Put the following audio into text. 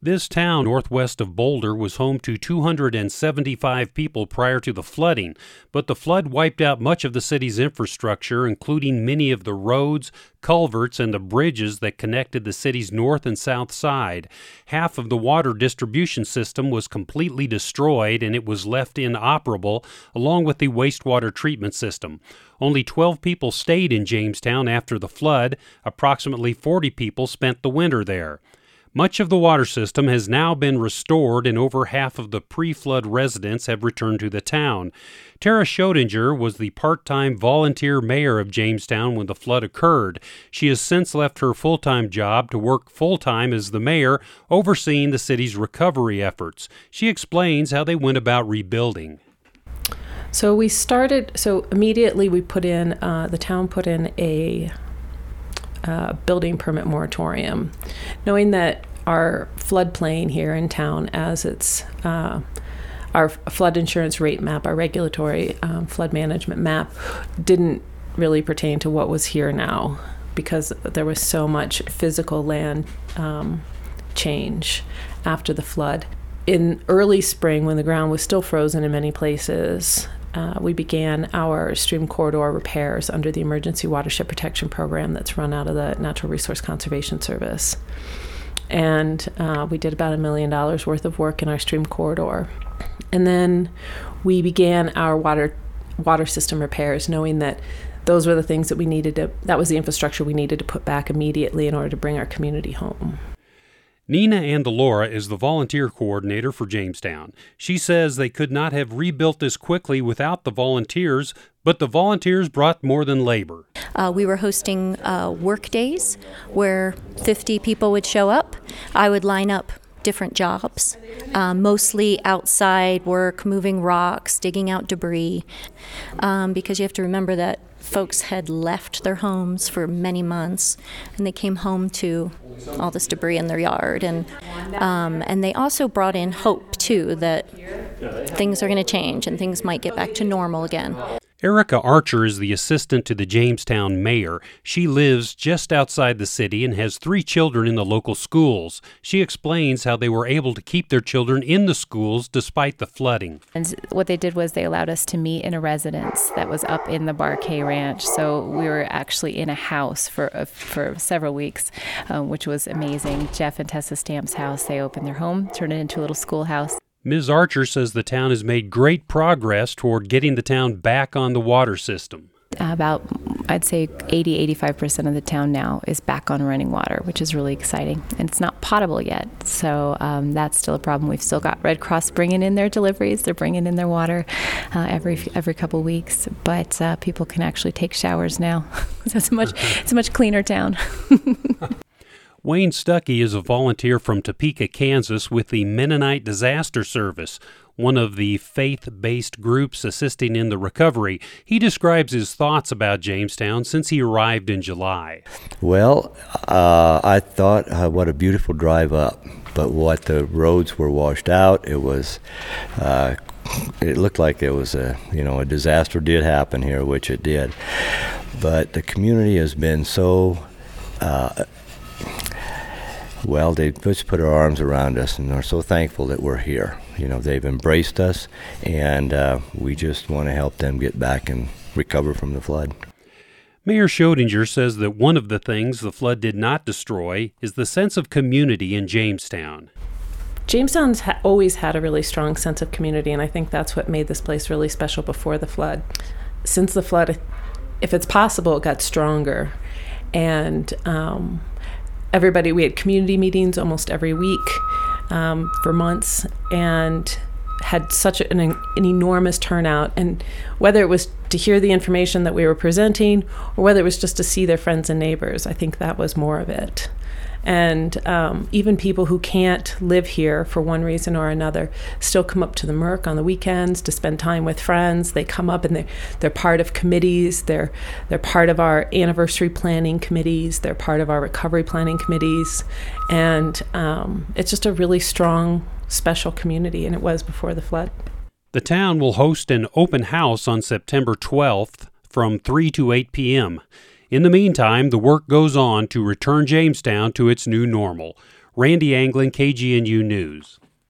This town northwest of Boulder was home to 275 people prior to the flooding, but the flood wiped out much of the city's infrastructure, including many of the roads, culverts, and the bridges that connected the city's north and south side. Half of the water distribution system was completely destroyed and it was left inoperable, along with the wastewater treatment system. Only 12 people stayed in Jamestown after the flood. Approximately 40 people spent the winter there. Much of the water system has now been restored, and over half of the pre flood residents have returned to the town. Tara Schoedinger was the part time volunteer mayor of Jamestown when the flood occurred. She has since left her full time job to work full time as the mayor, overseeing the city's recovery efforts. She explains how they went about rebuilding. So we started, so immediately we put in, uh, the town put in a uh, building permit moratorium, knowing that our floodplain here in town, as it's uh, our flood insurance rate map, our regulatory um, flood management map, didn't really pertain to what was here now because there was so much physical land um, change after the flood. In early spring, when the ground was still frozen in many places, uh, we began our stream corridor repairs under the Emergency Watershed Protection Program that's run out of the Natural Resource Conservation Service. And uh, we did about a million dollars worth of work in our stream corridor. And then we began our water water system repairs, knowing that those were the things that we needed to that was the infrastructure we needed to put back immediately in order to bring our community home. Nina Andalora is the volunteer coordinator for Jamestown. She says they could not have rebuilt this quickly without the volunteers, but the volunteers brought more than labor. Uh, we were hosting uh, work days where 50 people would show up. I would line up different jobs, uh, mostly outside work, moving rocks, digging out debris, um, because you have to remember that folks had left their homes for many months and they came home to all this debris in their yard and um, and they also brought in hope too that things are going to change and things might get back to normal again Erica Archer is the assistant to the Jamestown mayor. She lives just outside the city and has three children in the local schools. She explains how they were able to keep their children in the schools despite the flooding. And what they did was they allowed us to meet in a residence that was up in the Barkay Ranch. So we were actually in a house for uh, for several weeks, uh, which was amazing. Jeff and Tessa Stamp's house. They opened their home, turned it into a little schoolhouse. Ms. Archer says the town has made great progress toward getting the town back on the water system. About, I'd say 80 85% of the town now is back on running water, which is really exciting. And it's not potable yet, so um, that's still a problem. We've still got Red Cross bringing in their deliveries, they're bringing in their water uh, every every couple weeks, but uh, people can actually take showers now. so it's a much, it's a much cleaner town. Wayne Stuckey is a volunteer from Topeka, Kansas with the Mennonite Disaster Service, one of the faith based groups assisting in the recovery. He describes his thoughts about Jamestown since he arrived in July. Well, uh, I thought, uh, what a beautiful drive up, but what the roads were washed out. It was. Uh, it looked like it was a you know a disaster did happen here, which it did, but the community has been so uh, well, they just put their arms around us and are so thankful that we're here. You know, they've embraced us, and uh, we just want to help them get back and recover from the flood. Mayor Schoedinger says that one of the things the flood did not destroy is the sense of community in Jamestown. Jamestown's ha- always had a really strong sense of community, and I think that's what made this place really special before the flood. Since the flood, if it's possible, it got stronger. And um, everybody, we had community meetings almost every week um, for months and had such an, an enormous turnout. And whether it was to hear the information that we were presenting or whether it was just to see their friends and neighbors, I think that was more of it and um, even people who can't live here for one reason or another still come up to the Merc on the weekends to spend time with friends. They come up and they're, they're part of committees. They're they're part of our anniversary planning committees. They're part of our recovery planning committees, and um, it's just a really strong, special community. And it was before the flood. The town will host an open house on September 12th from 3 to 8 p.m. In the meantime, the work goes on to return Jamestown to its new normal. Randy Anglen, KGNU News.